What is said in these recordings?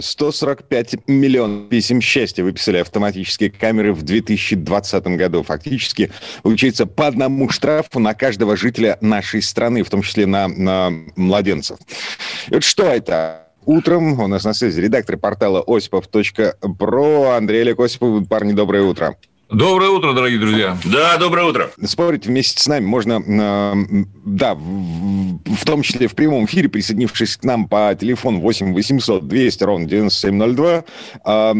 145 миллионов писем счастья выписали автоматические камеры в 2020 году. Фактически, получается, по одному штрафу на каждого жителя нашей страны, в том числе на, на младенцев. И вот что это? Утром у нас на связи редактор портала осипов.про Андрей Олег Осипов. Парни, доброе утро. Доброе утро, дорогие друзья. Да, доброе утро. Спорить вместе с нами можно, э, да, в, в том числе в прямом эфире, присоединившись к нам по телефону 8 800 200 ровно 9702. Э,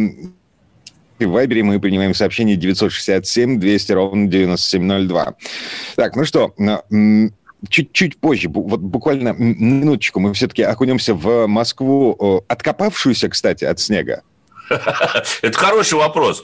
в Вайбере мы принимаем сообщение 967 200 ровно 9702. Так, ну что, чуть-чуть позже, вот буквально минуточку, мы все-таки окунемся в Москву, откопавшуюся, кстати, от снега. Это хороший вопрос.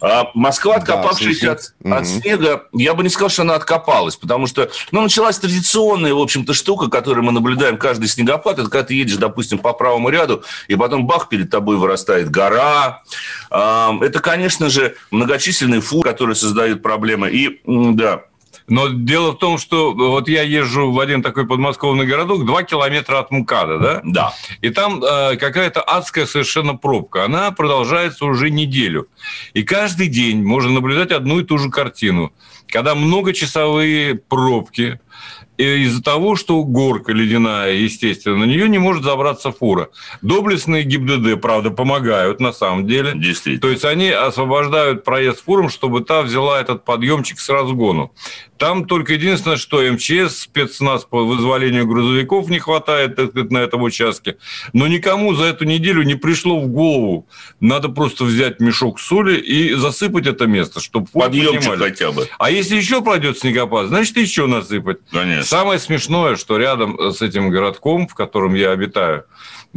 А, Москва, Да, откопавшаяся от, снега, я бы не сказал, что она откопалась, потому что ну, началась традиционная, в общем-то, штука, которую мы наблюдаем каждый снегопад. Это когда ты едешь, допустим, по правому ряду, и потом бах, перед тобой вырастает гора. А, Это, конечно же, многочисленные фуры, которые создают проблемы. И, да, Но дело в том, что вот я езжу в один такой подмосковный городок, два километра от МКАДа, да? да. И там э, какая-то адская совершенно пробка. Она продолжается уже неделю. И каждый день можно наблюдать одну и ту же картину. Когда многочасовые пробки, из-за того, что горка ледяная, естественно, на нее не может забраться фура. Доблестные ГИБДД, правда, помогают на самом деле. Действительно. То есть они освобождают проезд фурам, чтобы та взяла этот подъемчик с разгону. Там только единственное, что МЧС, спецназ по вызволению грузовиков не хватает так сказать, на этом участке. Но никому за эту неделю не пришло в голову. Надо просто взять мешок соли и засыпать это место, чтобы фуры Подъемчик поднимали. хотя бы. А если еще пройдет снегопад, значит, еще насыпать. Конечно. Самое смешное, что рядом с этим городком, в котором я обитаю,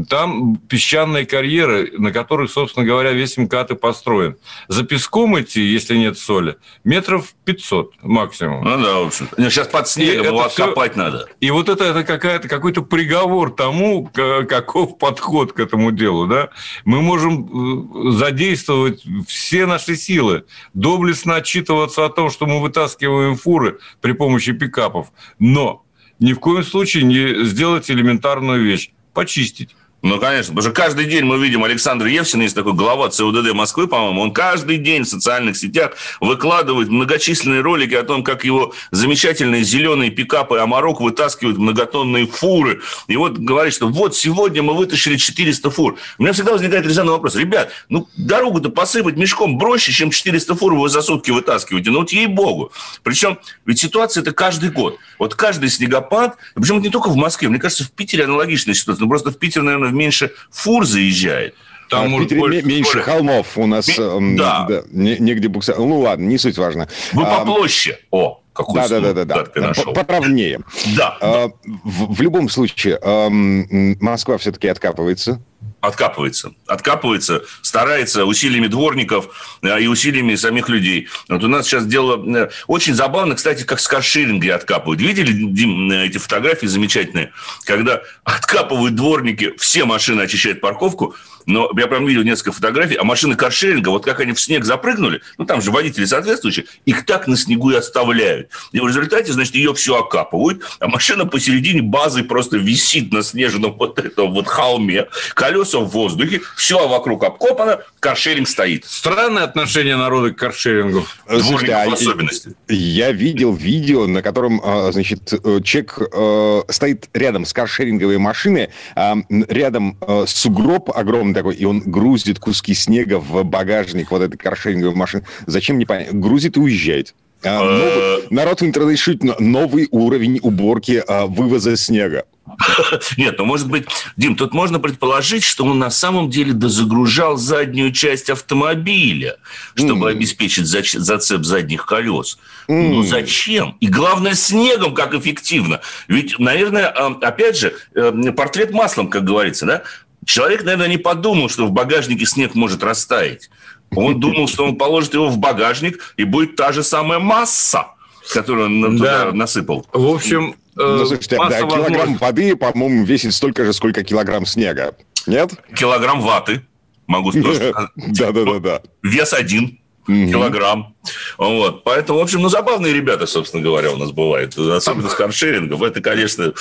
там песчаные карьеры, на которых, собственно говоря, весь МКАД и построен. За песком идти, если нет соли, метров 500 максимум. Ну да, в общем. Сейчас под снегом его откопать надо. И вот это, это какая-то, какой-то приговор тому, каков подход к этому делу. Да? Мы можем э, задействовать все наши силы, доблестно отчитываться о том, что мы вытаскиваем фуры при помощи пикапов, но ни в коем случае не сделать элементарную вещь – почистить. Ну, конечно, потому что каждый день мы видим Александр Евсин, есть такой глава ЦУДД Москвы, по-моему, он каждый день в социальных сетях выкладывает многочисленные ролики о том, как его замечательные зеленые пикапы Амарок вытаскивают многотонные фуры. И вот говорит, что вот сегодня мы вытащили 400 фур. У меня всегда возникает резонный вопрос. Ребят, ну дорогу-то посыпать мешком проще, чем 400 фур вы за сутки вытаскиваете. Ну вот ей-богу. Причем ведь ситуация это каждый год. Вот каждый снегопад, причем не только в Москве, мне кажется, в Питере аналогичная ситуация. Ну просто в Питер, наверное, меньше фур заезжает. А в может, Питере больше- ме- меньше более. холмов у нас. Ме- эм, да. не- негде букса. Ну ладно, не суть важно. Вы А, по площади. О, какой Да, да, да, да, да. нашел. По- Поровнее. Да, А, В в любом случае, эм, Москва все-таки откапывается. Откапывается. Откапывается, старается усилиями дворников э, и усилиями самих людей. Вот у нас сейчас дело... э, Очень забавно, кстати, как с каршеринги откапывают. Видели, Дим, э, эти фотографии замечательные? Когда откапывают дворники, все машины очищают парковку, но я прям видел несколько фотографий, а машины каршеринга, вот как они в снег запрыгнули, ну там же водители соответствующие, их так на снегу и оставляют. И в результате, значит, ее все окапывают, а машина посередине базы просто висит на снежном вот этом вот холме, колеса в воздухе, все вокруг обкопано, каршеринг стоит. Странное отношение народа к каршерингу. Слушайте, Дворников а в особенности. Я видел видео, на котором, а, значит, э, человек э, стоит рядом с каршеринговой машиной, а рядом э, сугроб огромный такой, и он грузит куски снега в багажник вот этой каршеринговой машины. Зачем, не понятно. Грузит и уезжает. А, новый- народ в интернете шутит, но новый уровень уборки а, вывоза снега. Нет, ну может быть, Дим, тут можно предположить, что он на самом деле дозагружал заднюю часть автомобиля, чтобы М. обеспечить зацеп задних колес. Ну М. зачем? И главное, снегом как эффективно. Ведь, наверное, а, опять же, э, портрет маслом, как говорится, да? Человек, наверное, не подумал, что в багажнике снег может растаять. Он думал, что он положит его в багажник, и будет та же самая масса. который он да. туда насыпал. В общем, ну, слушайте, да, килограмм воды, по-моему, весит столько же, сколько килограмм снега. Нет? Килограмм ваты, могу сказать. Да-да-да. Вес один угу. килограмм. Вот. Поэтому, в общем, ну, забавные ребята, собственно говоря, у нас бывают. Особенно с каршерингом. Это, конечно,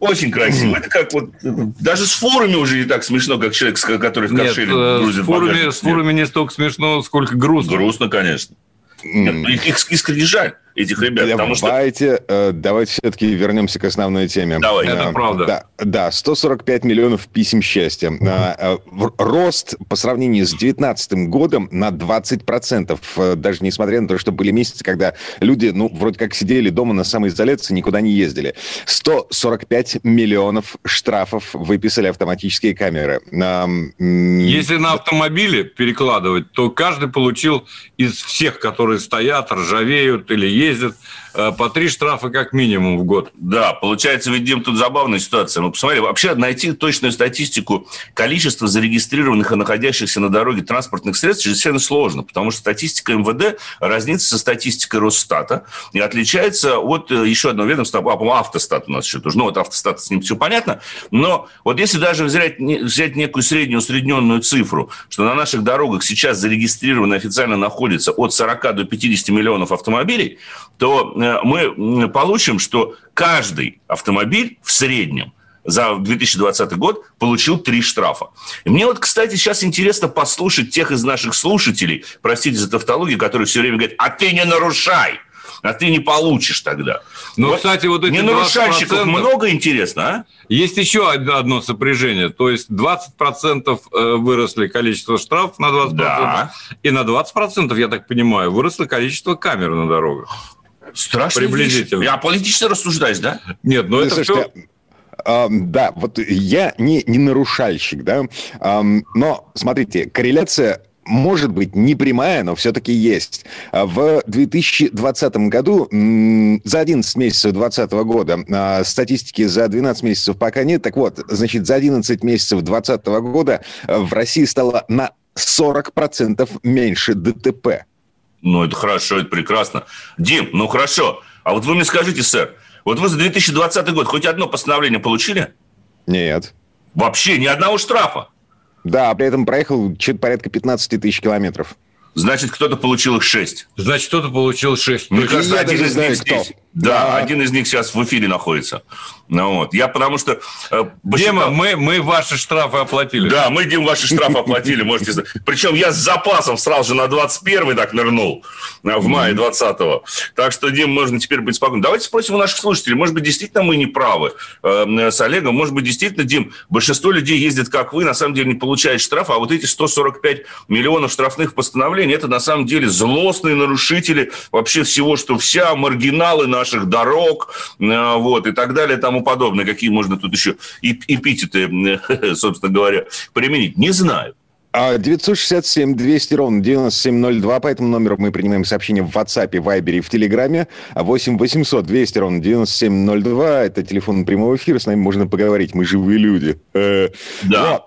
очень красиво. Это как вот... Даже с фурами уже не так смешно, как человек, который в каршеринг Нет, грузит. С фурами, с фурами не столько смешно, сколько грустно. Грустно, конечно. Нет, их, их искренне жаль этих ребят. Давайте, что... э, давайте все-таки вернемся к основной теме. Давай, это э, правда. Да, да, 145 миллионов писем счастья. Э, рост по сравнению с 2019 годом на 20%. Даже несмотря на то, что были месяцы, когда люди, ну, вроде как сидели дома на самоизоляции, никуда не ездили. 145 миллионов штрафов выписали автоматические камеры. Если на автомобиле перекладывать, то каждый получил из всех, которые стоят, ржавеют или ездят, э, по три штрафа как минимум в год. Да, получается, ведь, Дим, тут забавная ситуация. Ну, посмотри, вообще найти точную статистику количества зарегистрированных и находящихся на дороге транспортных средств чрезвычайно сложно, потому что статистика МВД разнится со статистикой Росстата и отличается от э, еще одного ведомства, а, автостат у нас еще тоже. Ну, вот автостат, с ним все понятно. Но вот если даже взять, взять некую среднюю усредненную цифру, что на наших дорогах сейчас зарегистрировано официально находится от 40 до 50 миллионов автомобилей, то э, мы получим, что каждый автомобиль в среднем за 2020 год получил три штрафа. И мне вот, кстати, сейчас интересно послушать тех из наших слушателей, простите за тавтологию, которые все время говорят, а ты не нарушай, а ты не получишь тогда. Ну, вот, кстати, вот эти Не нарушальщиков много, интересно, а? Есть еще одно сопряжение. То есть 20% э, выросли количество штрафов на 20%, да. и на 20%, я так понимаю, выросло количество камер на дорогах. Страшно. Приблизительно. Я политически рассуждаешь, да? Нет, но ну, это слушайте, все... Uh, да, вот я не, не нарушальщик, да, um, но смотрите, корреляция может быть, не прямая, но все-таки есть. В 2020 году, за 11 месяцев 2020 года, а, статистики за 12 месяцев пока нет, так вот, значит, за 11 месяцев 2020 года в России стало на 40% меньше ДТП. Ну, это хорошо, это прекрасно. Дим, ну хорошо. А вот вы мне скажите, сэр, вот вы за 2020 год хоть одно постановление получили? Нет. Вообще ни одного штрафа? Да, а при этом проехал чуть порядка 15 тысяч километров. Значит, кто-то получил их 6. Значит, кто-то получил 6. Мне кажется, один из них здесь. Да, да, один из них сейчас в эфире находится. Ну, вот. Я потому что... Э, Дима, мы, мы ваши штрафы оплатили. Да, мы, Дим, ваши штрафы оплатили, можете... Причем я с запасом сразу же на 21-й так нырнул, э, в мае 20-го. Так что, Дим, можно теперь быть спокойным. Давайте спросим у наших слушателей. Может быть, действительно мы не правы э, с Олегом. Может быть, действительно, Дим, большинство людей ездит, как вы, на самом деле не получает штраф, а вот эти 145 миллионов штрафных постановлений, это на самом деле злостные нарушители вообще всего, что вся, маргиналы на наших дорог, э, вот, и так далее, и тому подобное. Какие можно тут еще эпитеты, собственно говоря, применить? Не знаю. 967-200 а ровно 9702. По этому номеру мы принимаем сообщения в WhatsApp, Viber и в Телеграме. 8 800 200 ровно 9702. Это телефон прямого эфира. С нами можно поговорить. Мы живые люди. Э, да.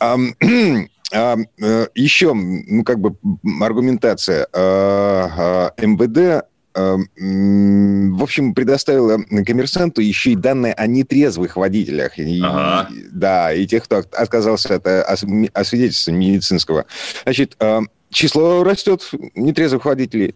Еще, ну, как бы, аргументация. А, а, МВД в общем, предоставила коммерсанту еще и данные о нетрезвых водителях. Ага. И, да, и тех, кто отказался от освидетельства медицинского. Значит, эм, число растет нетрезвых водителей.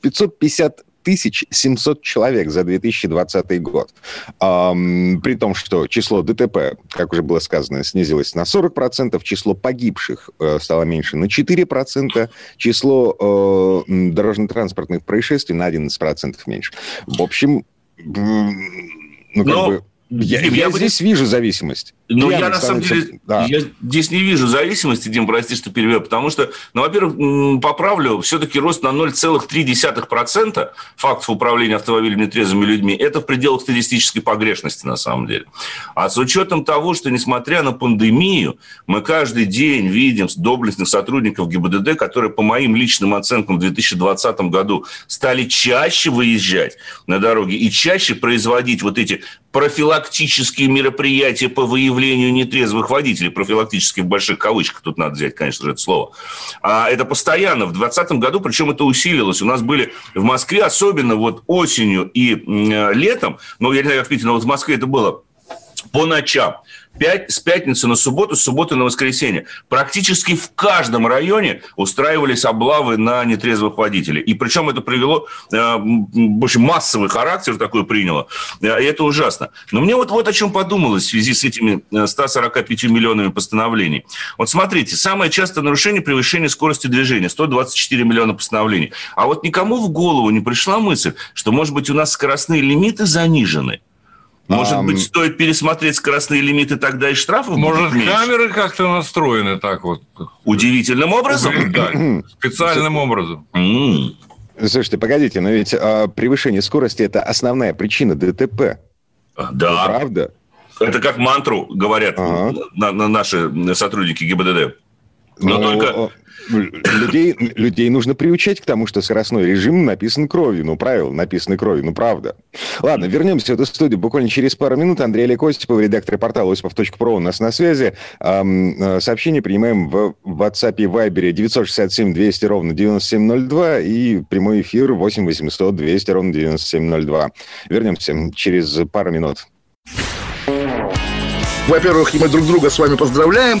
550 эм, 700 человек за 2020 год. Эм, при том, что число ДТП, как уже было сказано, снизилось на 40%, число погибших э, стало меньше на 4%, число э, дорожно-транспортных происшествий на 11% меньше. В общем, ну, как Но... бы я, я, я здесь бы... вижу зависимость. Ну, я на самом деле да. я здесь не вижу зависимости, Дим, прости, что перебью, потому что, ну, во-первых, поправлю, все-таки рост на 0,3% фактов управления автомобилями трезвыми людьми – это в пределах статистической погрешности, на самом деле. А с учетом того, что, несмотря на пандемию, мы каждый день видим доблестных сотрудников ГИБДД, которые, по моим личным оценкам, в 2020 году стали чаще выезжать на дороги и чаще производить вот эти профилактические мероприятия по выявлению выявлению нетрезвых водителей, профилактически в больших кавычках, тут надо взять, конечно же, это слово. А это постоянно. В 2020 году, причем это усилилось. У нас были в Москве, особенно вот осенью и летом, ну, я не знаю, как в но вот в Москве это было по ночам. 5, с пятницы на субботу, с субботы на воскресенье. Практически в каждом районе устраивались облавы на нетрезвых водителей. И причем это привело, э, больше массовый характер такой приняло. Э, и это ужасно. Но мне вот, вот о чем подумалось в связи с этими 145 э, миллионами постановлений. Вот смотрите, самое частое нарушение превышения скорости движения. 124 миллиона постановлений. А вот никому в голову не пришла мысль, что, может быть, у нас скоростные лимиты занижены. Может а, быть, стоит пересмотреть скоростные лимиты тогда и штрафов Может, камеры как-то настроены так вот? Удивительным образом? Да, специальным образом. Слушайте, погодите, но ведь а, превышение скорости – это основная причина ДТП. Да. Правда? Это как мантру говорят ага. на, на наши сотрудники ГИБДД. Но, но только людей, людей нужно приучать к тому, что скоростной режим написан кровью. Ну, правила написаны кровью, ну, правда. Ладно, вернемся в эту студию буквально через пару минут. Андрей Олег Осипов, редактор портала осипов.про у нас на связи. Э, сообщение принимаем в WhatsApp и Viber 967 200 ровно 9702 и прямой эфир 8 800 200 ровно 9702. Вернемся через пару минут. Во-первых, мы друг друга с вами поздравляем.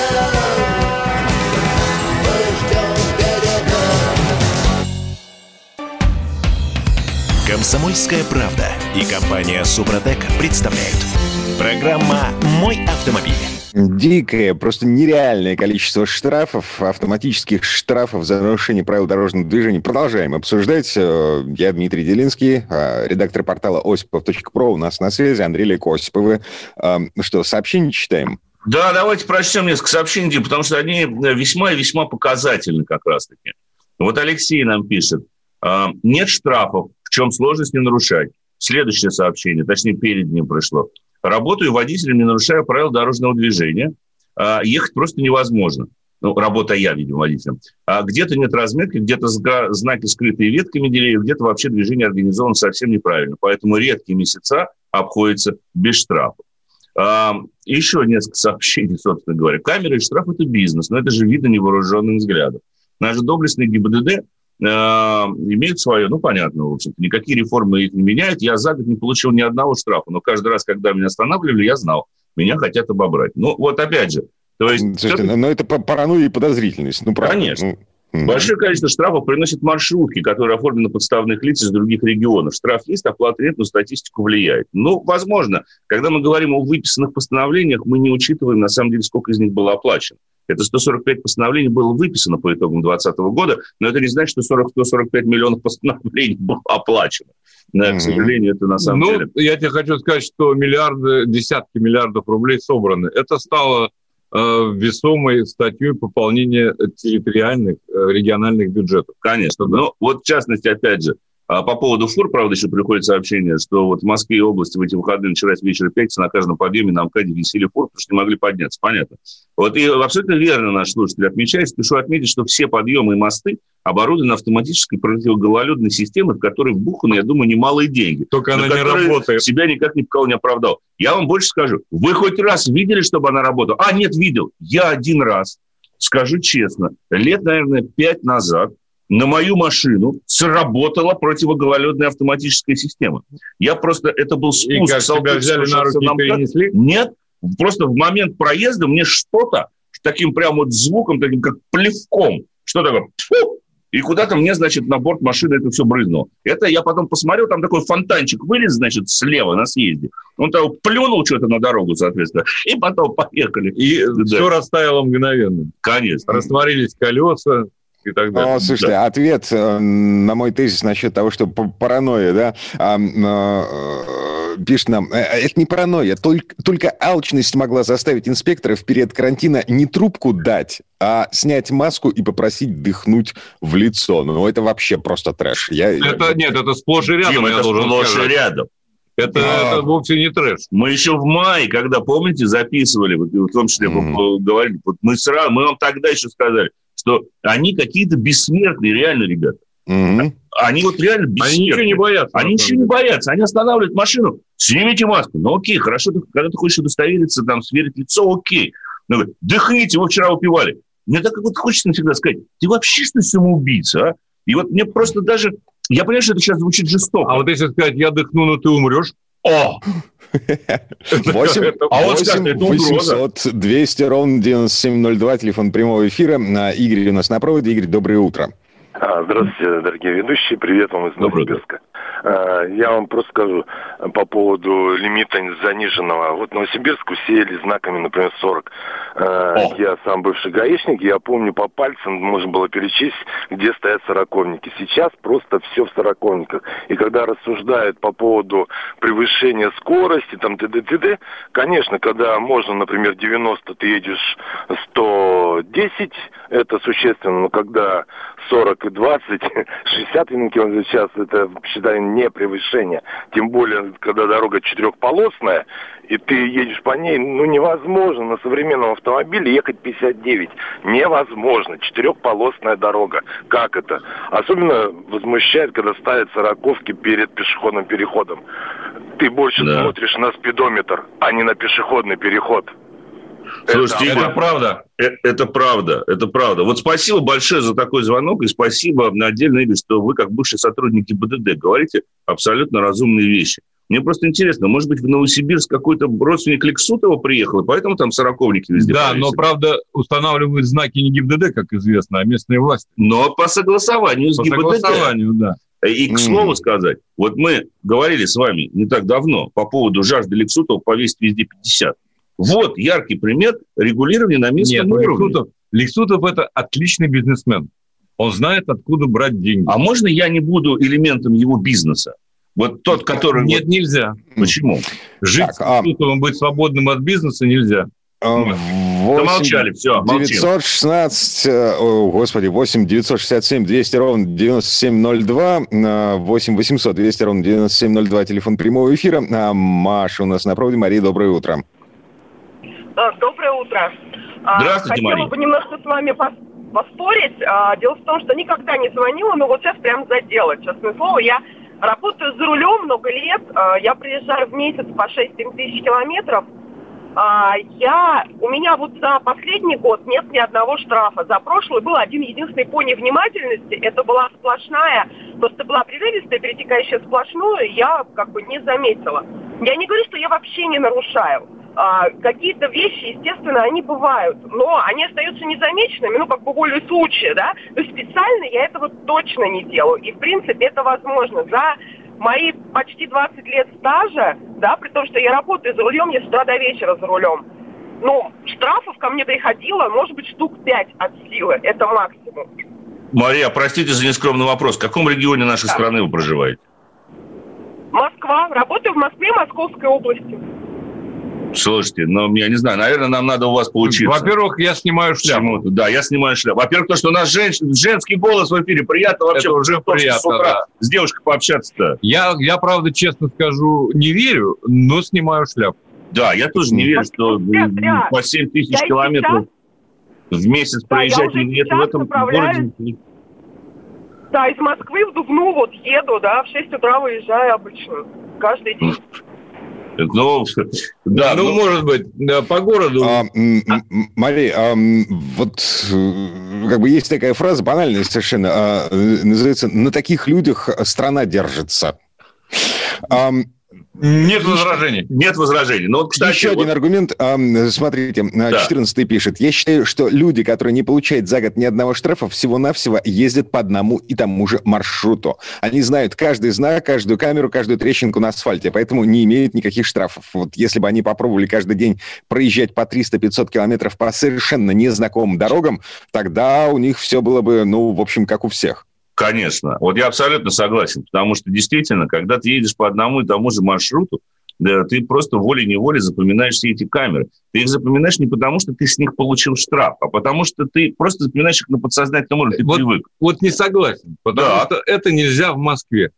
Комсомольская правда и компания Супротек представляют. Программа «Мой автомобиль». Дикое, просто нереальное количество штрафов, автоматических штрафов за нарушение правил дорожного движения. Продолжаем обсуждать. Э, я Дмитрий Делинский, э, редактор портала осипов.про. У нас на связи Андрей Лек Осиповы. Э, что, сообщение читаем? Да, давайте прочтем несколько сообщений, потому что они весьма и весьма показательны как раз-таки. Вот Алексей нам пишет. Нет штрафов, чем сложность не нарушать? Следующее сообщение, точнее, перед ним пришло. Работаю водителем, не нарушая правил дорожного движения. А, ехать просто невозможно. Ну, работа я, видимо, водителем. А где-то нет разметки, где-то знаки скрытые ветками деревьев, где-то вообще движение организовано совсем неправильно. Поэтому редкие месяца обходятся без штрафов. А, еще несколько сообщений, собственно говоря. Камеры и штраф – это бизнес, но это же видно невооруженным взглядом. Наш доблестный ГИБДД имеют свое, ну, понятно, в общем-то, никакие реформы их не меняют. Я за год не получил ни одного штрафа, но каждый раз, когда меня останавливали, я знал, меня хотят обобрать. Ну, вот опять же, то есть... Слушайте, но, но это паранойя и подозрительность, ну, правда. Конечно. Ну... Большое количество штрафов приносят маршрутки, которые оформлены подставных лиц из других регионов. Штраф есть, оплата нет, но статистику влияет. Ну, возможно, когда мы говорим о выписанных постановлениях, мы не учитываем, на самом деле, сколько из них было оплачено. Это 145 постановлений было выписано по итогам 2020 года, но это не значит, что 40, 145 миллионов постановлений было оплачено. Да, mm-hmm. К сожалению, это на самом ну, деле. Я тебе хочу сказать, что миллиарды, десятки миллиардов рублей собраны. Это стало э, весомой статьей пополнения территориальных, э, региональных бюджетов. Конечно. Ну, вот в частности, опять же, а по поводу фур, правда, еще приходит сообщение, что вот в Москве и области в эти выходные, вчера с вечера пятницы, на каждом подъеме на МКАДе висели фур, потому что не могли подняться. Понятно. Вот и абсолютно верно наш слушатель отмечает. Спешу отметить, что все подъемы и мосты оборудованы автоматической противогололедной системой, в которой вбуханы, я думаю, немалые деньги. Только она не работает. Себя никак никого не оправдал. Я вам больше скажу. Вы хоть раз видели, чтобы она работала? А, нет, видел. Я один раз, скажу честно, лет, наверное, пять назад на мою машину сработала противогололедная автоматическая система. Я просто, это был спуск. И как тебя взяли на руки и перенесли? Нет, просто в момент проезда мне что-то таким прям вот звуком, таким как плевком, что такое, фу, и куда-то мне, значит, на борт машины это все брызнуло. Это я потом посмотрел, там такой фонтанчик вылез, значит, слева на съезде. Он там плюнул что-то на дорогу, соответственно, и потом поехали. И да. все растаяло мгновенно. Конечно. Растворились колеса, и так далее. О, слушайте, да. ответ э, на мой тезис насчет того, что паранойя, да, а, а, пишет нам, это не паранойя, только, только алчность могла заставить инспекторов перед карантина не трубку дать, а снять маску и попросить дыхнуть в лицо. Ну, это вообще просто трэш. Я, это, я... Нет, это сплошь и рядом, Дим, я это должен сплошь сказать. и рядом. Это, А. это вовсе не трэш. Мы еще в мае, когда, помните, записывали, в том числе мы говорили, вот мы сразу, мы вам тогда еще сказали, что они какие-то бессмертные, реально, ребята. Мгм. Они вот реально Они бессмертные. ничего не боятся. Они ничего не боятся. Они останавливают машину. Снимите маску. Ну окей, хорошо, ты- когда ты хочешь удостовериться, там, сверить лицо, окей. Но говорят, дыхните, вы вчера упивали. Мне так вот хочется навсегда сказать, ты вообще что самоубийца, а? И вот мне просто даже... Я понимаю, что это сейчас звучит жестоко. А вот если сказать, я дыхну, но ты умрешь, О! 8, Это- а вот как, 8 это угроза. 800 200 ровно 9702, телефон прямого эфира. Игорь у нас на проводе. Игорь, доброе утро. А, Здравствуйте, дорогие ведущие. Привет вам из Новосибирска. А, Я вам просто скажу а, по поводу лимита заниженного. Вот Новосибирск усеяли знаками, например, 40. А, О. Я сам бывший гаишник, я помню по пальцам можно было перечесть, где стоят сороковники. Сейчас просто все в сороковниках. И когда рассуждают по поводу превышения скорости, там т.д. т.д., конечно, когда можно, например, 90, ты едешь 110, это существенно, но когда 40 и 20, 60 км в час, это, считаю, не превышение. Тем более, когда дорога четырехполосная, и ты едешь по ней, ну, невозможно на современном автомобиле ехать 59. Невозможно. Четырехполосная дорога. Как это? Особенно возмущает, когда ставят сороковки перед пешеходным переходом. Ты больше Да. смотришь на спидометр, а не на пешеходный переход. Слушайте, Это Игорь, это правда. Э, Это правда, это правда. Вот спасибо большое за такой звонок, и спасибо отдельно, Игорь, что вы, как бывший сотрудник ГИБДД, говорите абсолютно разумные вещи. Мне просто интересно, может быть, в Новосибирск какой-то родственник Лексутова приехал, и поэтому там сороковники везде Да, но повесили? правда устанавливают знаки не ГИБДД, как известно, а местные власти. Но по согласованию с По ГИБДД. согласованию, да. И, к слову сказать, вот мы говорили с вами не так давно по поводу жажды Лексутова повесить везде 50. Вот яркий пример регулирования на местном Нет, уровне. Лексутов, Лексутов это отличный бизнесмен. Он знает, откуда брать деньги. А можно я не буду элементом его бизнеса? Вот тот, который... Нет, вот- нельзя. Почему? Жить Так, а- с Лексутовым, быть свободным от бизнеса нельзя. А, Нет. восемь Замолчали, всё, молчим. 916, э, о, господи, 8 967 200 ровно 9702, э, 8 800 200 ровно 9702, телефон прямого эфира. А, Маша у нас на проводе. Мария, доброе утро. Доброе утро. А, Здравствуйте, Хотела Мария. бы немножко с вами пос- поспорить. А, Дело в том, что никогда не звонила, но вот сейчас прям задела. Честное слово, я работаю за рулем много лет. А, Я приезжаю в месяц по 6-7 тысяч километров. Я, у меня вот за последний год нет ни одного штрафа. За прошлый был один единственный по невнимательности. Это была сплошная, просто была прерывистая, перетекающая сплошную, я как бы не заметила. Я не говорю, что я вообще не нарушаю. А, какие-то вещи, естественно, они бывают, но они остаются незамеченными, ну, как бы волей случая, да. То есть специально я этого точно не делаю. И, в принципе, это возможно. За мои почти 20 лет стажа, да, при том, что я работаю за рулем, я с утра до вечера за рулем. Ну, штрафов ко мне приходило, может быть, штук 5 от силы. Это максимум. Мария, простите за нескромный вопрос. В каком регионе нашей Да. страны вы проживаете? Москва. Работаю в Москве, Московской области. Слушайте, ну, я не знаю, наверное, нам надо у вас поучиться. Во-первых, я снимаю шляпу. Да, я снимаю шляпу. Во-первых, то, что у нас женщин, женский голос в эфире. Приятно вообще Это уже приятно, с утра да. с девушкой пообщаться-то. Я, я, правда, честно скажу, не верю, но снимаю шляпу. Да, я тоже не верю, что зря. по 7 тысяч Я километров в месяц Да, проезжать уже и это в этом направляюсь. городе. Да, из Москвы в Дубну вот еду, да, в 6 утра выезжаю обычно. Каждый день. Ну, да, ну, ну, может быть, да, по городу. А, а, м, вот э, как бы есть такая фраза, банальная совершенно, а, э, называется «на таких людях страна держится». Ам, Нет возражений. нет возражений. Но, вот, кстати, Еще вот- один аргумент. Ам, Смотрите, а, 14 пишет. Я считаю, что люди, которые не получают за год ни одного штрафа, всего-навсего ездят по одному и тому же маршруту. Они знают каждый знак, каждую камеру, каждую трещинку на асфальте, поэтому не имеют никаких штрафов. Вот если бы они попробовали каждый день проезжать по 300-500 километров по совершенно незнакомым дорогам, тогда у них все было бы, ну, в общем, как у всех. Конечно. Вот я абсолютно согласен, потому что действительно, когда ты едешь по одному и тому же маршруту, да, ты просто волей-неволей запоминаешь все эти камеры. Ты их запоминаешь не потому, что ты с них получил штраф, а потому что ты просто запоминаешь их на подсознательном уровне, ты вот, привык. Вот не согласен, потому да. что это нельзя в Москве.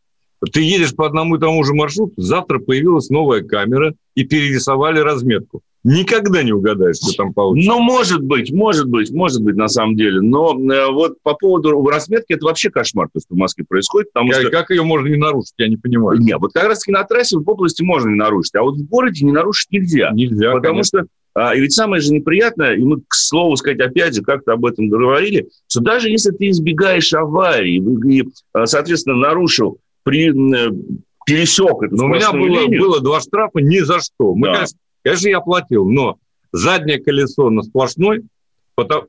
Ты едешь по одному и тому же маршруту, завтра появилась новая камера и перерисовали разметку. Никогда не угадаешь, что там получится. Ну, может быть, может быть, может быть, на самом деле. Но э, вот по поводу разметки, это вообще кошмар, то, что в Москве происходит. Потому как, что... как ее можно не нарушить, я не понимаю. Нет, вот как раз-таки на трассе в области можно не нарушить, а вот в городе не нарушить нельзя. Нельзя, Потому конечно. что а, и ведь самое же неприятное, и мы, к слову сказать, опять же, как-то об этом говорили, что даже если ты избегаешь аварии и, а, соответственно, нарушил при э, пересек эту но у меня было, было два штрафа ни за что. Мы, да. конечно, конечно, я платил, но заднее колесо на сплошной, потому,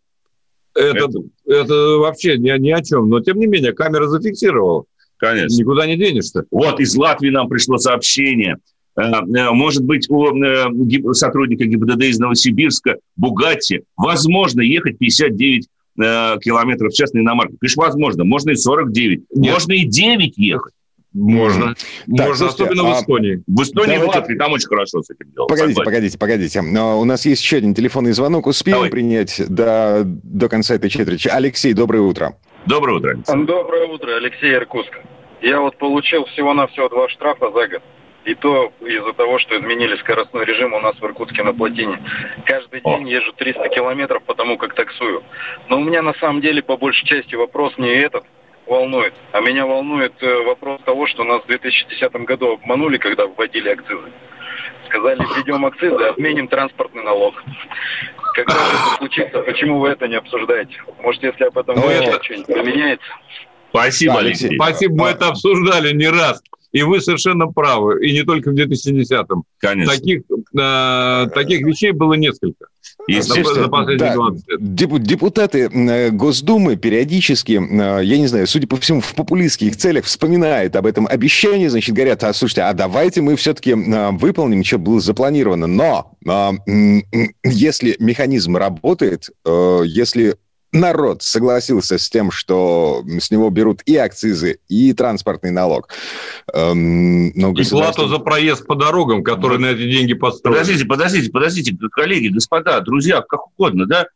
это, это... это вообще ни, ни о чем. Но, тем не менее, камера зафиксировала. Конечно. Никуда не денешься. Вот из Латвии нам пришло сообщение. Э, э, может быть, у сотрудника ГИБДД из Новосибирска, Бугатти, возможно ехать 59 километров в час на иномарке. Конечно, возможно. Можно и 49. Нет. Можно и 9 ехать. Можно. Так, Можно, слушайте, особенно а, в Эстонии. В Эстонии, давайте... в Латвии, там очень хорошо с этим делом. Погодите, согласен. погодите, погодите. Но у нас есть еще один телефонный звонок. Успеем Давай. принять до, до конца этой четверти. Алексей, доброе утро. Доброе утро. Доброе утро, Алексей Иркутск. Я вот получил всего-навсего два штрафа за год. И то из-за того, что изменили скоростной режим у нас в Иркутске на плотине. Каждый день езжу 300 километров, потому как таксую. Но у меня на самом деле по большей части вопрос не этот, волнует. А меня волнует э, вопрос того, что нас в 2010 году обманули, когда вводили акцизы. Сказали, введем акцизы, отменим транспортный налог. Когда это случится, почему вы это не обсуждаете? Может, если об этом это... что-нибудь поменяется? Спасибо, Алексей. Спасибо, мы это обсуждали не раз. И вы совершенно правы. И не только в 2010-м. Конечно. Таких, э, таких вещей было несколько. Да, 20 лет. Депутаты э, Госдумы периодически, э, я не знаю, судя по всему, в популистских целях вспоминают об этом обещании, значит, говорят, а слушайте, а давайте мы все-таки э, выполним, что было запланировано. Но если механизм работает, если народ согласился с тем, что с него берут и акцизы, и транспортный налог. Эм, но и плату за проезд по дорогам, который вот. на эти деньги построен. Подождите, подождите, подождите, коллеги, господа, друзья, как угодно, да?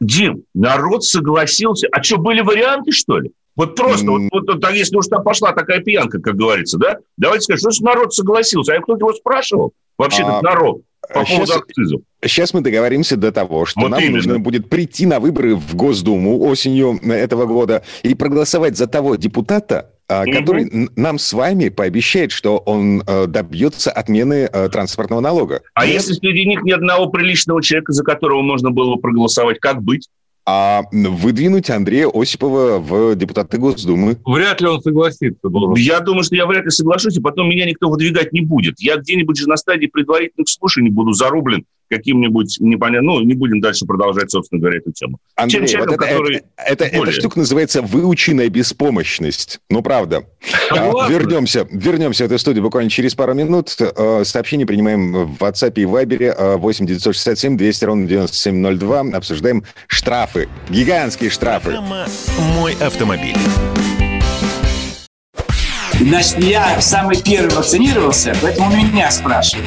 Дим, народ согласился. А что, были варианты, что ли? Вот просто, mm. вот, вот, вот, если уж там пошла такая пьянка, как говорится, да, давайте скажем, что народ согласился. А кто-то его спрашивал? Вообще-то а... народ по сейчас, акцизов. Сейчас мы договоримся до того, что вот нам именно. нужно будет прийти на выборы в Госдуму осенью этого года и проголосовать за того депутата, угу. который нам с вами пообещает, что он э, добьется отмены э, транспортного налога. А Нет? если среди них ни одного приличного человека, за которого можно было бы проголосовать, как быть? А выдвинуть Андрея Осипова в депутаты Госдумы. Вряд ли он согласится. Должен. Я думаю, что я вряд ли соглашусь, и потом меня никто выдвигать не будет. Я где-нибудь же на стадии предварительных слушаний буду зарублен каким-нибудь непонятным... Ну, не будем дальше продолжать, собственно говоря, эту тему. Андрей, человеком, вот это, который... это, это, более... эта штука называется выученная беспомощность. Ну, правда. А, вернемся, вернемся в эту студию буквально через пару минут. Э, сообщение принимаем в WhatsApp и Viber 8 967 200 ровно 9702. Обсуждаем штрафы. Гигантские штрафы. Программа «Мой автомобиль». Значит, я самый первый вакцинировался, поэтому меня спрашивают.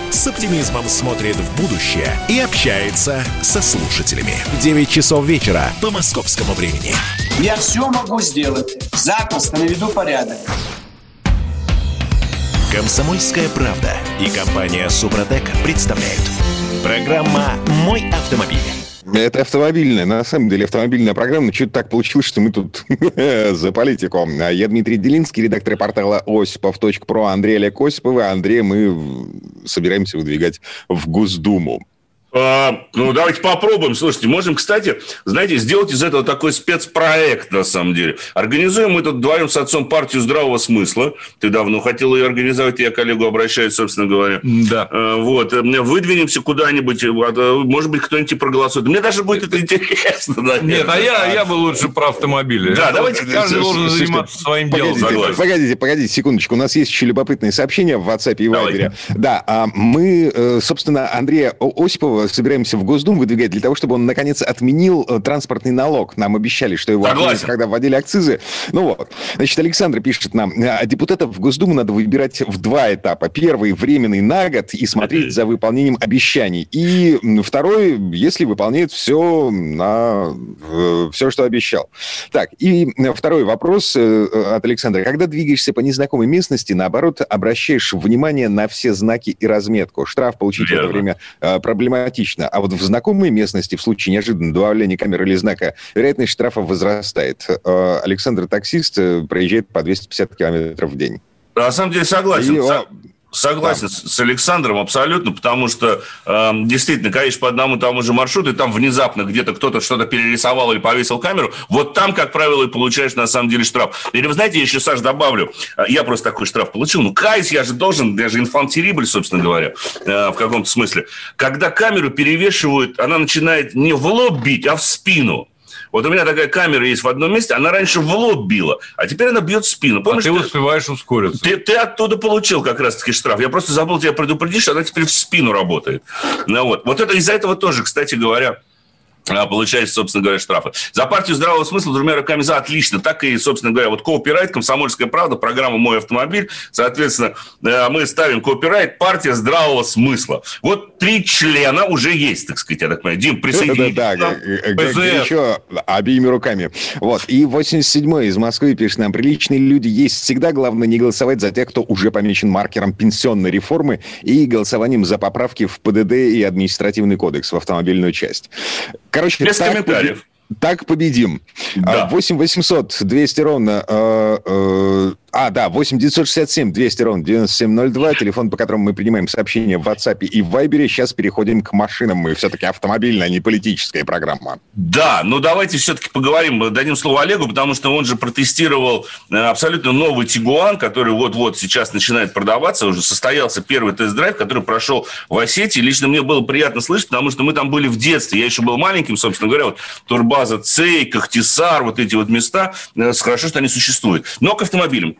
с оптимизмом смотрит в будущее и общается со слушателями. 9 часов вечера по московскому времени. Я все могу сделать. Запросто наведу порядок. Комсомольская правда и компания Супротек представляют. Программа «Мой автомобиль». Это автомобильная, на самом деле автомобильная программа, но что-то так получилось, что мы тут за политику. Я Дмитрий Делинский, редактор портала осипов.про, Андрей Олег Осипов, а Андрея мы собираемся выдвигать в Госдуму. А, ну, давайте попробуем. Слушайте, можем, кстати, знаете, сделать из этого такой спецпроект, на самом деле. Организуем мы тут вдвоем с отцом партию здравого смысла. Ты давно хотел ее организовать, я коллегу обращаюсь, собственно говоря. Да. А, вот. Выдвинемся куда-нибудь, может быть, кто-нибудь проголосует. Мне даже будет это интересно, наверное. Нет, а я, я бы лучше про автомобили. Да, давайте. Каждый должен заниматься своим делом. Погодите, погодите, погодите, секундочку. У нас есть еще любопытные сообщения в WhatsApp и Viber. Да, а мы, э, собственно, Андрея Осипова собираемся в Госдуму выдвигать для того, чтобы он, наконец, отменил э, транспортный налог. Нам обещали, что его отменят, когда вводили акцизы. Ну вот. Значит, Александр пишет нам, а депутатов в Госдуму надо выбирать в два этапа. Первый – временный на год и смотреть за выполнением обещаний. И второй, если выполняет все, на, э, все, что обещал. Так, и второй вопрос от Александра. Когда двигаешься по незнакомой местности, наоборот, обращаешь внимание на все знаки и разметку. Штраф получить Верно. в это время э, проблематично. А вот в знакомой местности, в случае неожиданного добавления камеры или знака, вероятность штрафа возрастает. Э, Александр таксист э, проезжает по 250 километров в день. На самом деле согласен. И, Согласен да. с Александром абсолютно, потому что э, действительно, конечно, по одному тому же маршруту, и там внезапно где-то кто-то что-то перерисовал или повесил камеру, вот там, как правило, и получаешь на самом деле штраф. Или вы знаете, я еще, Саш, добавлю, э, я просто такой штраф получил, ну, каюсь, я же должен, я же инфантерибль, собственно говоря, э, в каком-то смысле. Когда камеру перевешивают, она начинает не в лоб бить, а в спину. Вот у меня такая камера есть в одном месте, она раньше в лоб била, а теперь она бьет в спину. Помнишь, а ты, ты успеваешь ускориться. Ты, ты оттуда получил как раз-таки штраф. Я просто забыл тебя предупредить, что она теперь в спину работает. Ну, вот. вот это из-за этого тоже, кстати говоря, а, получается, собственно говоря, штрафы. За партию здравого смысла двумя руками за отлично. Так и, собственно говоря, вот кооперайт, комсомольская правда, программа «Мой автомобиль». Соответственно, э, мы ставим кооперайт, партия здравого смысла. Вот три члена уже есть, так сказать, я так понимаю. Дим, присоединитесь. Да, да, да. Еще обеими руками. Вот. И 87-й из Москвы пишет нам, приличные люди есть всегда. Главное не голосовать за тех, кто уже помечен маркером пенсионной реформы и голосованием за поправки в ПДД и административный кодекс в автомобильную часть. Короче, Без так комментариев. Так победим. Да. 8 800 200 ровно э, э, а, да, 8 967 200 ровно 9702, телефон, по которому мы принимаем сообщения в WhatsApp и в Viber. Сейчас переходим к машинам. Мы все-таки автомобильная, а не политическая программа. Да, но давайте все-таки поговорим, дадим слово Олегу, потому что он же протестировал э, абсолютно новый Тигуан, который вот-вот сейчас начинает продаваться. Уже состоялся первый тест-драйв, который прошел в Осетии. Лично мне было приятно слышать, потому что мы там были в детстве. Я еще был маленьким, собственно говоря, вот Турбаза Цей, Кахтисар, вот эти вот места. Э, хорошо, что они существуют. Но к автомобилям.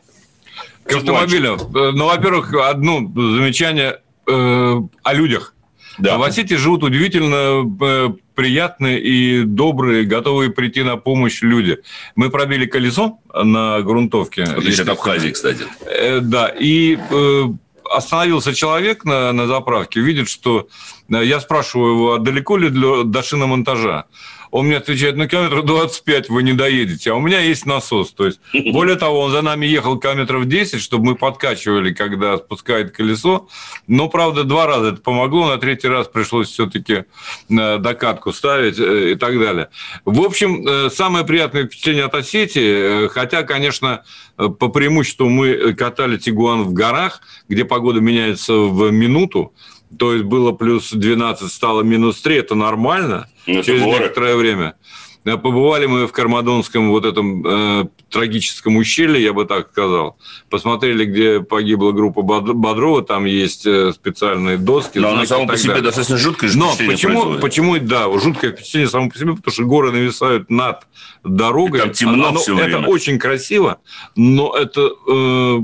К автомобилям. Э, ну, во-первых, одно замечание э, о людях. Да. В Осетии живут удивительно э, приятные и добрые, готовые прийти на помощь люди. Мы пробили колесо на грунтовке. Отлично, это Абхазии, кстати. Э, да, и э, остановился человек на, на заправке, видит, что... Э, я спрашиваю его, а далеко ли для, до шиномонтажа? Он мне отвечает, на километров 25 вы не доедете, а у меня есть насос. То есть, более того, он за нами ехал километров 10, чтобы мы подкачивали, когда спускает колесо. Но, правда, два раза это помогло, на третий раз пришлось все-таки э, докатку ставить э, и так далее. В общем, э, самое приятное впечатление от Осетии, хотя, конечно, по преимуществу мы катали Тигуан в горах, где погода меняется в минуту, то есть было плюс 12, стало минус 3, это нормально это ну, через горы. некоторое время. Побывали мы в Кармадонском вот этом э, трагическом ущелье, я бы так сказал. Посмотрели, где погибла группа Бодрова, там есть э, специальные доски. Но оно само по себе далее. достаточно жуткое Но почему, почему, да, жуткое впечатление само по себе, потому что горы нависают над дорогой. И там темно оно, все время. Это очень красиво, но это Э,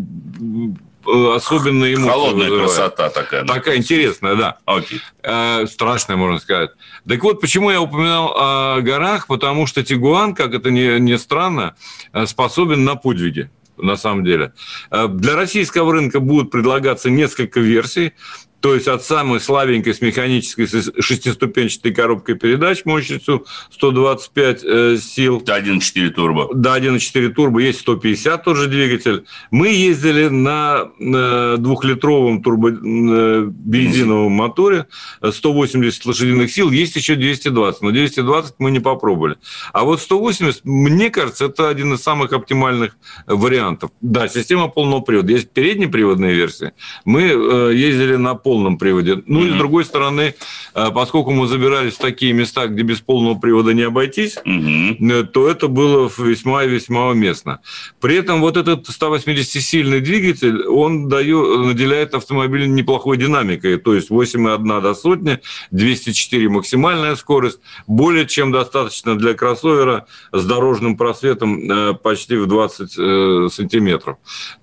особенные эмоции Холодная вызывает. красота такая. Да? Такая интересная, да. Окей. Э, страшная, можно сказать. Так вот, почему я упоминал о горах? Потому что Тигуан, как это ни, ни странно, э, способен на подвиги на самом деле. Для российского рынка будут предлагаться несколько версий. То есть от самой слабенькой с механической шестиступенчатой коробкой передач мощностью 125 э, сил. До 1.4 турбо. До 1.4 турбо. Есть 150 тоже двигатель. Мы ездили на э, двухлитровом турбо э, бензиновом моторе 180 лошадиных сил. Есть еще 220, но 220 мы не попробовали. А вот 180, мне кажется, это один из самых оптимальных вариантов. Да, система полного привода. Есть переднеприводные версии. Мы ездили на полном приводе. Ну и с другой стороны, э, поскольку мы забирались в такие места, где без полного привода не обойтись, э, то это было весьма и весьма уместно. При этом вот этот 180-сильный двигатель, он дает, наделяет автомобиль неплохой динамикой, то есть 8,1 до сотни, 204 максимальная скорость, более чем достаточно для кроссовера с дорожным просветом э, почти в 20 сантиметров.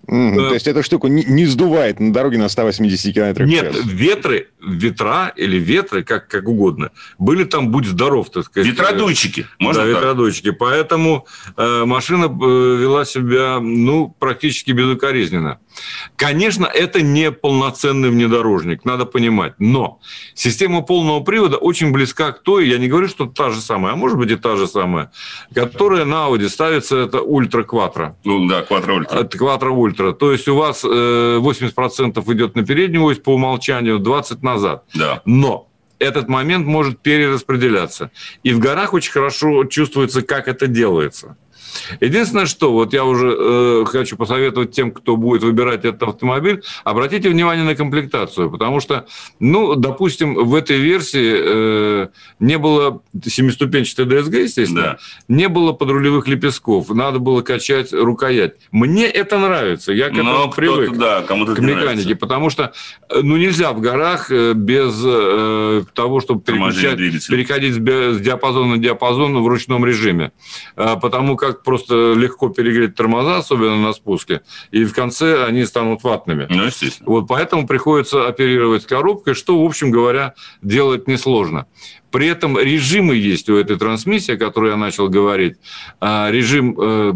Mm, то есть эта штука не, не сдувает на дороге на 180 км в Нет, час? ветры, ветра или ветры, как, как угодно, были там, будь здоров, так сказать. Ветродуйчики, можно Да, так? ветродуйчики. Поэтому э, машина э, вела себя, ну, практически безукоризненно. Конечно, это не полноценный внедорожник, надо понимать. Но система полного привода очень близка к той, я не говорю, что та же самая, а может быть и та же самая, которая на Audi ставится, это Ultra Quattro. Ну да, Quattro Ultra. Это Quattro Ultra. То есть у вас э, 80% идет на переднюю ось по умолчанию, 20% назад. Да. Но этот момент может перераспределяться. И в горах очень хорошо чувствуется, как это делается. Единственное, что вот я уже э, хочу посоветовать тем, кто будет выбирать этот автомобиль, обратите внимание на комплектацию, потому что, ну, допустим, в этой версии э, не было семиступенчатой ДСГ, естественно, Да. не было подрулевых лепестков, надо было качать рукоять. Мне это нравится, я к этому Но привык да, кому-то к механике, нравится. потому что э, ну нельзя в горах э, без э, того, чтобы переключать, переходить с диапазона на диапазон в ручном режиме, Э, потому как просто легко перегреть тормоза, особенно на спуске, и в конце они станут ватными. Ну, естественно. Вот поэтому приходится оперировать коробкой, что, в общем говоря, делать несложно. При этом режимы есть у этой трансмиссии, о которой я начал говорить. А, Режим, э,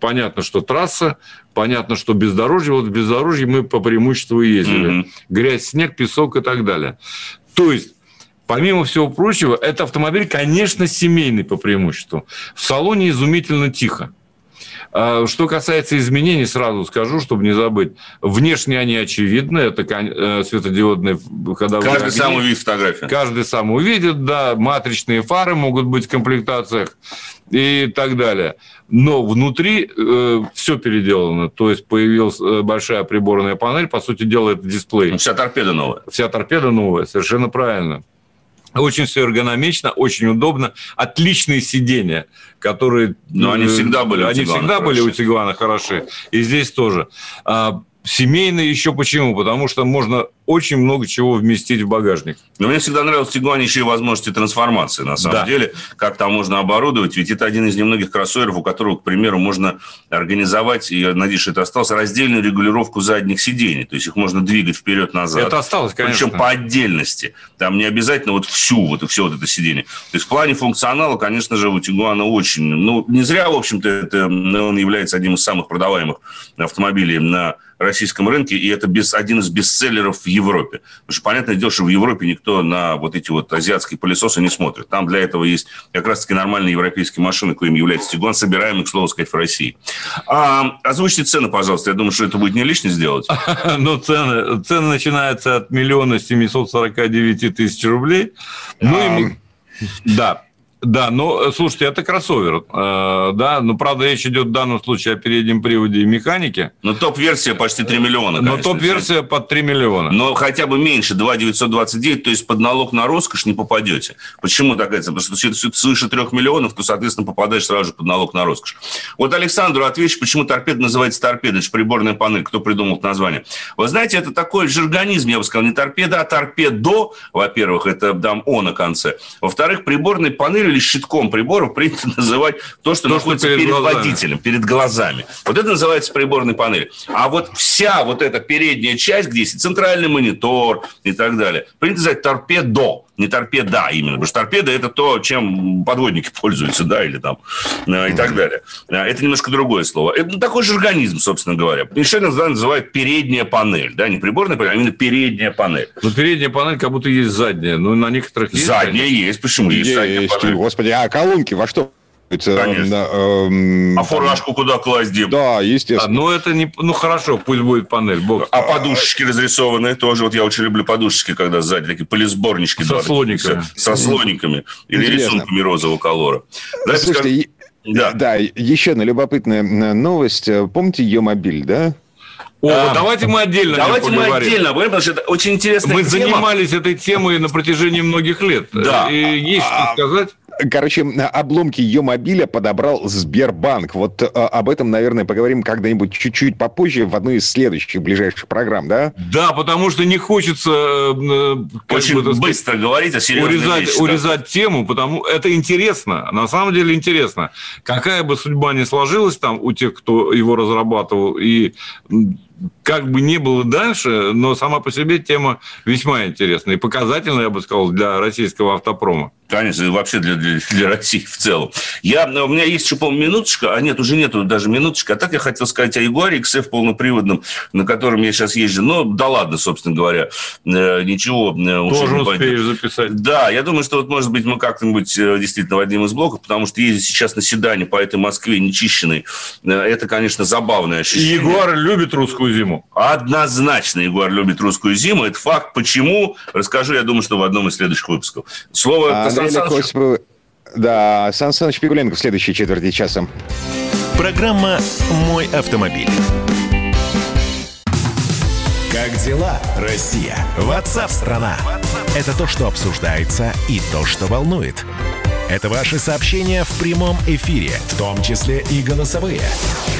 понятно, что трасса, понятно, что бездорожье. Вот в бездорожье мы по преимуществу ездили. Мгм. Грязь, снег, песок и так далее. То есть Помимо всего прочего, это автомобиль, конечно, семейный по преимуществу. В салоне изумительно тихо. А, Что касается изменений, сразу скажу, чтобы не забыть. Внешне они очевидны. Это э, светодиодные ходовые Каждый огни. сам увидит фотографию. Каждый сам увидит, да. Матричные фары могут быть в комплектациях и так далее. Но внутри все переделано. То есть появилась э, большая приборная панель. По сути дела, это дисплей. Вся торпеда новая. Вся торпеда новая, совершенно правильно. Очень все эргономично, очень удобно. Отличные сиденья, которые... Но они э, всегда были у Они Тигуана всегда были хороши. у Тигуана хороши. И здесь тоже. А, Семейные еще почему? Потому что можно очень много чего вместить в багажник. Но мне всегда нравилось в Тигуане еще и возможности трансформации, на самом Да. деле. Как там можно оборудовать. Ведь это один из немногих кроссоверов, у которого, к примеру, можно организовать, и я надеюсь, что это осталось, раздельную регулировку задних сидений. То есть их можно двигать вперед-назад. Это осталось, конечно. Причем по отдельности. Там не обязательно вот всю, вот, все вот это сиденье. То есть в плане функционала, конечно же, у Тигуана очень... Ну, не зря, в общем-то, это, ну, он является одним из самых продаваемых автомобилей на российском рынке, и это без, один из бестселлеров Европе. Потому что, понятное дело, что в Европе никто на вот эти вот азиатские пылесосы не смотрит. Там для этого есть как раз-таки нормальные европейские машины, коим является Тигуан, собираемый, к слову сказать, в России. А, озвучьте цены, пожалуйста. Я думаю, что это будет не лишне сделать. Ну, цены, цены начинаются от миллиона семьсот сорока девяти тысяч рублей. Ну, и да. Да, но, э, слушайте, это кроссовер, э, да, но, правда, речь идет в данном случае о переднем приводе и механике. Но топ-версия почти 3 миллиона, Но конечно. топ-версия под 3 миллиона. Но хотя бы меньше, 2 929, то есть под налог на роскошь не попадете. Почему такая цена? Потому что если свыше 3 миллионов, то, соответственно, попадаешь сразу же под налог на роскошь. Вот Александру отвечу, почему торпеда называется торпеда. Это же приборная панель. Кто придумал это название? Вы знаете, это такой жаргонизм, я бы сказал, не торпеда, а торпедо, во-первых, это там О на конце. Во-вторых, приборной панелью или щитком приборов принято называть то, что То, что находится перед перед, глазами. водителем, перед глазами. Вот это называется приборной панель. А вот вся вот эта передняя часть, где есть центральный монитор и так далее, принято называть торпедо, не торпеда именно. Потому что торпеда – это то, чем подводники пользуются, да, или там, э, и так далее. Э, Это немножко другое слово. Это ну, такой же организм, собственно говоря. Еще иногда называют передняя панель, да, не приборная панель, а именно передняя панель. Но передняя панель как будто есть задняя. Ну, на некоторых есть. Задняя есть, почему? Есть, задняя Есть, панель. господи, а колонки во что? Это, Конечно. эм, А фуражку куда класть, Дим? Да, А, естественно. ну, это не... Ну, хорошо, пусть будет панель. Бог. А подушечки разрисованные тоже. Вот я очень люблю подушечки, когда сзади такие полисборнички. Со слониками. Со слониками. Или Интересно. рисунками розового колора. Слушайте, да. еще одна любопытная новость. Помните ее мобиль, да? О, а, давайте мы отдельно Давайте мы отдельно поговорим, потому что это очень интересная Мы тема. занимались этой темой на протяжении многих лет. Да. И есть что сказать. Короче, обломки ее мобиля подобрал Сбербанк. Вот а, об этом, наверное, поговорим когда-нибудь чуть-чуть попозже в одной из следующих ближайших программ, да? Да, потому что не хочется э, очень бы, быстро сказать, говорить о серьезной урезать, вещи, урезать да. тему, потому это интересно. На самом деле интересно. Какая бы судьба ни сложилась там у тех, кто его разрабатывал, и как бы не было дальше, но сама по себе тема весьма интересная и показательная, я бы сказал, для российского автопрома. Конечно, вообще для, для, для России в целом. Я, у меня есть еще, по-моему, минуточка, а нет, уже нету даже минуточка. А так я хотел сказать о Ягуаре XF полноприводном, на котором я сейчас езжу. Ну, да ладно, собственно говоря, э, ничего. Э, Тоже успеешь пойдет. записать. Да, я думаю, что вот, может быть, мы как-нибудь э, действительно в одним из блоков, потому что ездить сейчас на седане по этой Москве нечищенной, это, конечно, забавное ощущение. Ягуар любит русскую зиму. Однозначно Егор любит русскую зиму. Это факт. Почему? Расскажу, я думаю, что в одном из следующих выпусков. Слово Андрей Сан Да, Сан Саныч Пигуленко в следующей четверти часа. Программа «Мой автомобиль». Как дела, Россия? Ватсап-страна! Это то, что обсуждается и то, что волнует. Это ваши сообщения в прямом эфире, в том числе и голосовые.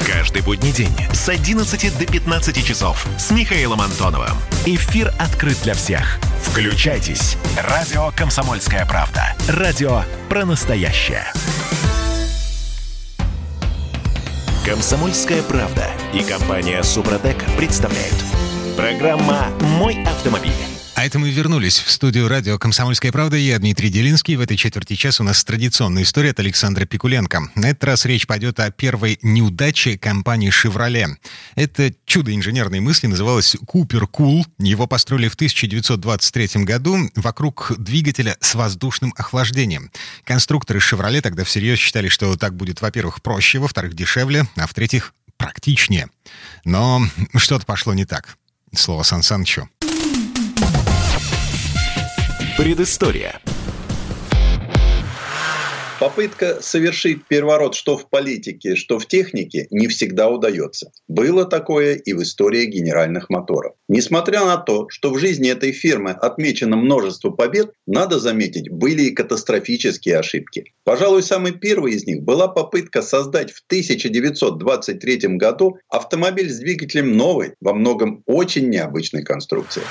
Каждый будний день с 11 до 15 часов с Михаилом Антоновым. Эфир открыт для всех. Включайтесь. Радио «Комсомольская правда». Радио про настоящее. «Комсомольская правда» и компания «Супротек» представляют. Программа «Мой автомобиль». А это мы вернулись в студию радио «Комсомольская правда». Я Дмитрий Делинский. В этой четверти часа у нас традиционная история от Александра Пикуленко. На этот раз речь пойдет о первой неудаче компании «Шевроле». Это чудо инженерной мысли называлось «Купер Кул». Его построили в 1923 году вокруг двигателя с воздушным охлаждением. Конструкторы «Шевроле» тогда всерьез считали, что так будет, во-первых, проще, во-вторых, дешевле, а в-третьих, практичнее. Но что-то пошло не так. Слово Сан Санычу. Предыстория. Попытка совершить переворот что в политике, что в технике не всегда удается. Было такое и в истории генеральных моторов. Несмотря на то, что в жизни этой фирмы отмечено множество побед, надо заметить, были и катастрофические ошибки. Пожалуй, самой первой из них была попытка создать в 1923 году автомобиль с двигателем новой, во многом очень необычной конструкции.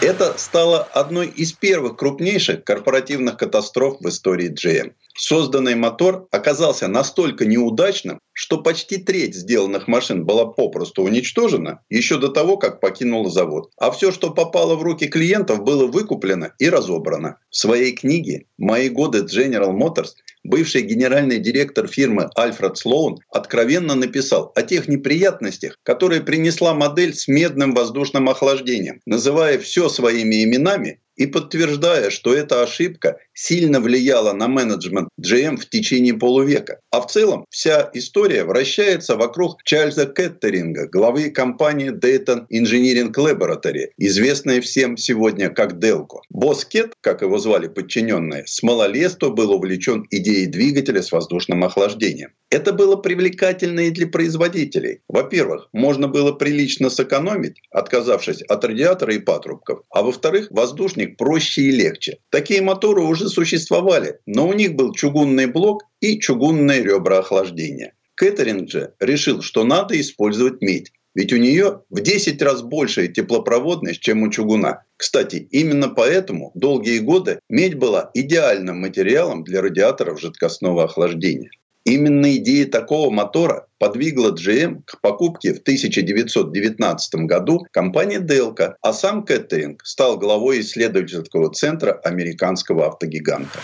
Это стало одной из первых крупнейших корпоративных катастроф в истории GM. Созданный мотор оказался настолько неудачным, что почти треть сделанных машин была попросту уничтожена еще до того, как покинула завод. А все, что попало в руки клиентов, было выкуплено и разобрано. В своей книге «Мои годы General Motors» бывший генеральный директор фирмы Альфред Слоун откровенно написал о тех неприятностях, которые принесла модель с медным воздушным охлаждением, называя все своими именами и подтверждая, что эта ошибка сильно влияла на менеджмент GM в течение полувека. А в целом вся история вращается вокруг Чарльза Кеттеринга, главы компании Dayton Engineering Laboratory, известной всем сегодня как Делко. Босс Кет, как его звали подчиненные, с малолетства был увлечен идеей двигателя с воздушным охлаждением. Это было привлекательно и для производителей. Во-первых, можно было прилично сэкономить, отказавшись от радиатора и патрубков. А во-вторых, воздушник проще и легче. Такие моторы уже существовали, но у них был чугунный блок и чугунные ребра охлаждения. Кэтеринг же решил, что надо использовать медь. Ведь у нее в 10 раз большая теплопроводность, чем у чугуна. Кстати, именно поэтому долгие годы медь была идеальным материалом для радиаторов жидкостного охлаждения. Именно идея такого мотора подвигла GM к покупке в 1919 году компании Delco, а сам Кеттеринг стал главой исследовательского центра американского автогиганта.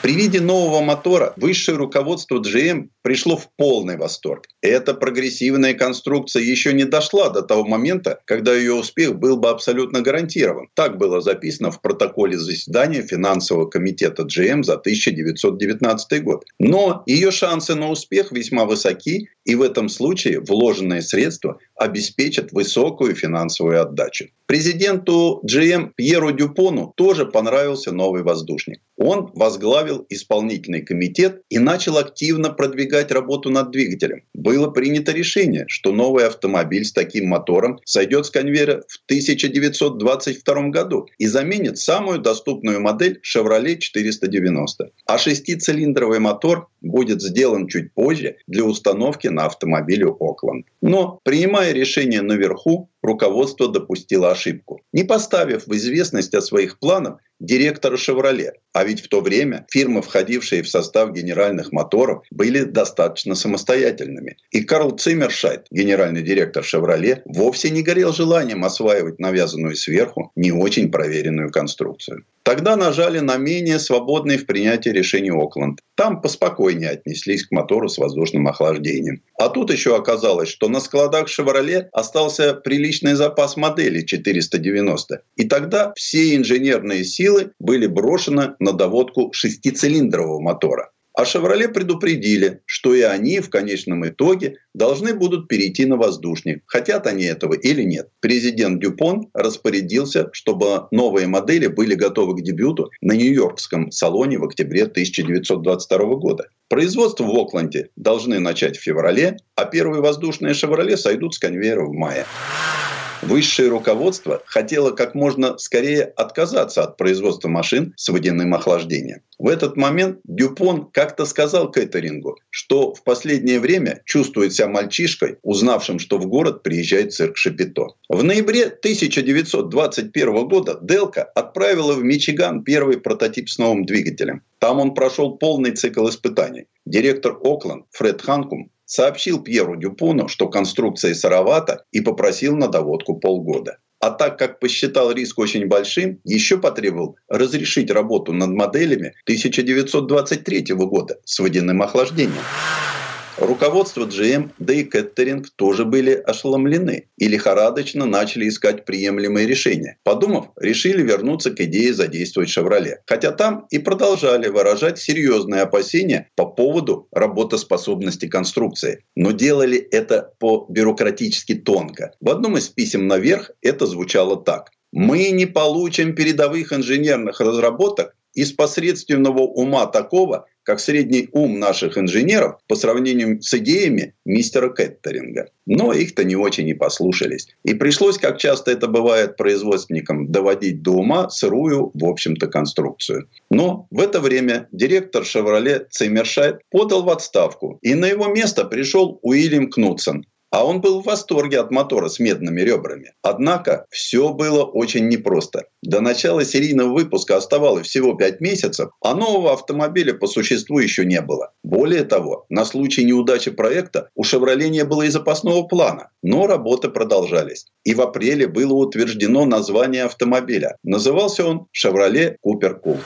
При виде нового мотора высшее руководство GM пришло в полный восторг. Эта прогрессивная конструкция еще не дошла до того момента, когда ее успех был бы абсолютно гарантирован. Так было записано в протоколе заседания финансового комитета GM за 1919 год. Но ее шансы на успех весьма высоки, и в этом случае вложенные средства обеспечат высокую финансовую отдачу. Президенту GM Пьеру Дюпону тоже понравился новый воздушник. Он возглавил исполнительный комитет и начал активно продвигать работу над двигателем. Было принято решение, что новый автомобиль с таким мотором сойдет с конвейера в 1922 году и заменит самую доступную модель Chevrolet 490. А шестицилиндровый мотор будет сделан чуть позже для установки на автомобиле Окленд. Но, принимая решение наверху, руководство допустило ошибку, не поставив в известность о своих планах директора «Шевроле». А ведь в то время фирмы, входившие в состав генеральных моторов, были достаточно самостоятельными. И Карл Циммершайт, генеральный директор «Шевроле», вовсе не горел желанием осваивать навязанную сверху не очень проверенную конструкцию. Тогда нажали на менее свободный в принятии решений Окленд. Там поспокойнее отнеслись к мотору с воздушным охлаждением. А тут еще оказалось, что на складах «Шевроле» остался приличный запас моделей 490. И тогда все инженерные силы были брошены на доводку шестицилиндрового мотора. А «Шевроле» предупредили, что и они в конечном итоге должны будут перейти на воздушник, хотят они этого или нет. Президент Дюпон распорядился, чтобы новые модели были готовы к дебюту на Нью-Йоркском салоне в октябре 1922 года. Производство в Окленде должны начать в феврале, а первые воздушные «Шевроле» сойдут с конвейера в мае. Высшее руководство хотело как можно скорее отказаться от производства машин с водяным охлаждением. В этот момент Дюпон как-то сказал Кэтерингу, что в последнее время чувствует себя мальчишкой, узнавшим, что в город приезжает цирк Шапито. В ноябре 1921 года Делка отправила в Мичиган первый прототип с новым двигателем. Там он прошел полный цикл испытаний. Директор Окленд Фред Ханкум сообщил Пьеру Дюпону, что конструкция сыровата и попросил на доводку полгода. А так как посчитал риск очень большим, еще потребовал разрешить работу над моделями 1923 года с водяным охлаждением. Руководство GM, да и Кеттеринг тоже были ошеломлены и лихорадочно начали искать приемлемые решения. Подумав, решили вернуться к идее задействовать «Шевроле». Хотя там и продолжали выражать серьезные опасения по поводу работоспособности конструкции. Но делали это по-бюрократически тонко. В одном из писем наверх это звучало так. Мы не получим передовых инженерных разработок из посредственного ума такого, как средний ум наших инженеров по сравнению с идеями мистера Кеттеринга. Но их-то не очень и послушались. И пришлось, как часто это бывает производственникам, доводить до ума сырую, в общем-то, конструкцию. Но в это время директор «Шевроле» Циммершайт подал в отставку, и на его место пришел Уильям Кнутсон, а он был в восторге от мотора с медными ребрами. Однако все было очень непросто. До начала серийного выпуска оставалось всего 5 месяцев, а нового автомобиля по существу еще не было. Более того, на случай неудачи проекта у «Шевроле» не было и запасного плана. Но работы продолжались. И в апреле было утверждено название автомобиля. Назывался он «Шевроле Купер Кул».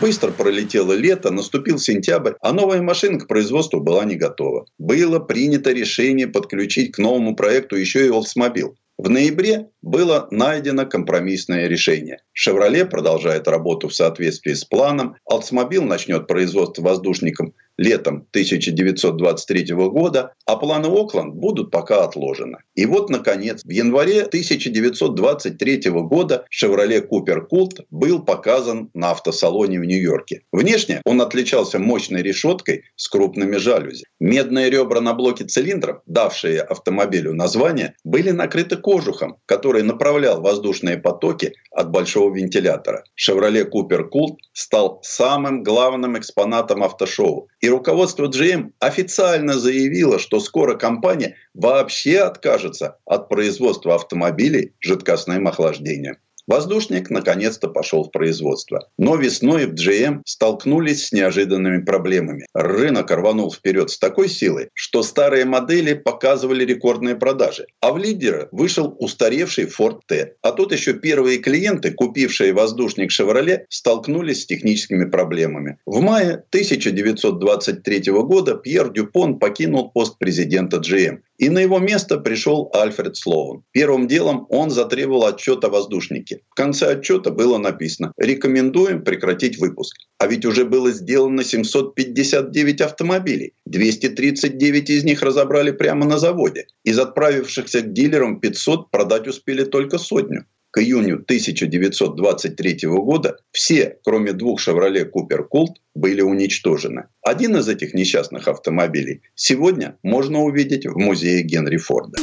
Быстро пролетело лето, наступил сентябрь, а новая машина к производству была не готова. Было принято решение подключить к новому проекту еще и Oldsmobile. В ноябре было найдено компромиссное решение. «Шевроле» продолжает работу в соответствии с планом, «Олдсмобил» начнет производство воздушником летом 1923 года, а планы Окленд будут пока отложены. И вот, наконец, в январе 1923 года «Шевроле Купер Култ» был показан на автосалоне в Нью-Йорке. Внешне он отличался мощной решеткой с крупными жалюзи. Медные ребра на блоке цилиндров, давшие автомобилю название, были накрыты кожухом, который направлял воздушные потоки от большого вентилятора. «Шевроле Купер Култ» стал самым главным экспонатом автошоу и руководство GM официально заявило, что скоро компания вообще откажется от производства автомобилей жидкостным охлаждением. Воздушник наконец-то пошел в производство. Но весной в GM столкнулись с неожиданными проблемами. Рынок рванул вперед с такой силой, что старые модели показывали рекордные продажи. А в лидера вышел устаревший Ford T. А тут еще первые клиенты, купившие воздушник Chevrolet, столкнулись с техническими проблемами. В мае 1923 года Пьер Дюпон покинул пост президента GM. И на его место пришел Альфред Слоун. Первым делом он затребовал отчет о воздушнике. В конце отчета было написано «Рекомендуем прекратить выпуск». А ведь уже было сделано 759 автомобилей. 239 из них разобрали прямо на заводе. Из отправившихся к дилерам 500 продать успели только сотню. К июню 1923 года все, кроме двух «Шевроле Купер Култ», были уничтожены. Один из этих несчастных автомобилей сегодня можно увидеть в музее Генри Форда.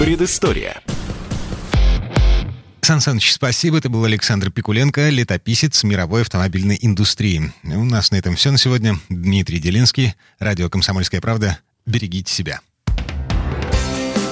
Предыстория. Сан Саныч, спасибо. Это был Александр Пикуленко, летописец мировой автомобильной индустрии. У нас на этом все на сегодня. Дмитрий Делинский, радио «Комсомольская правда». Берегите себя.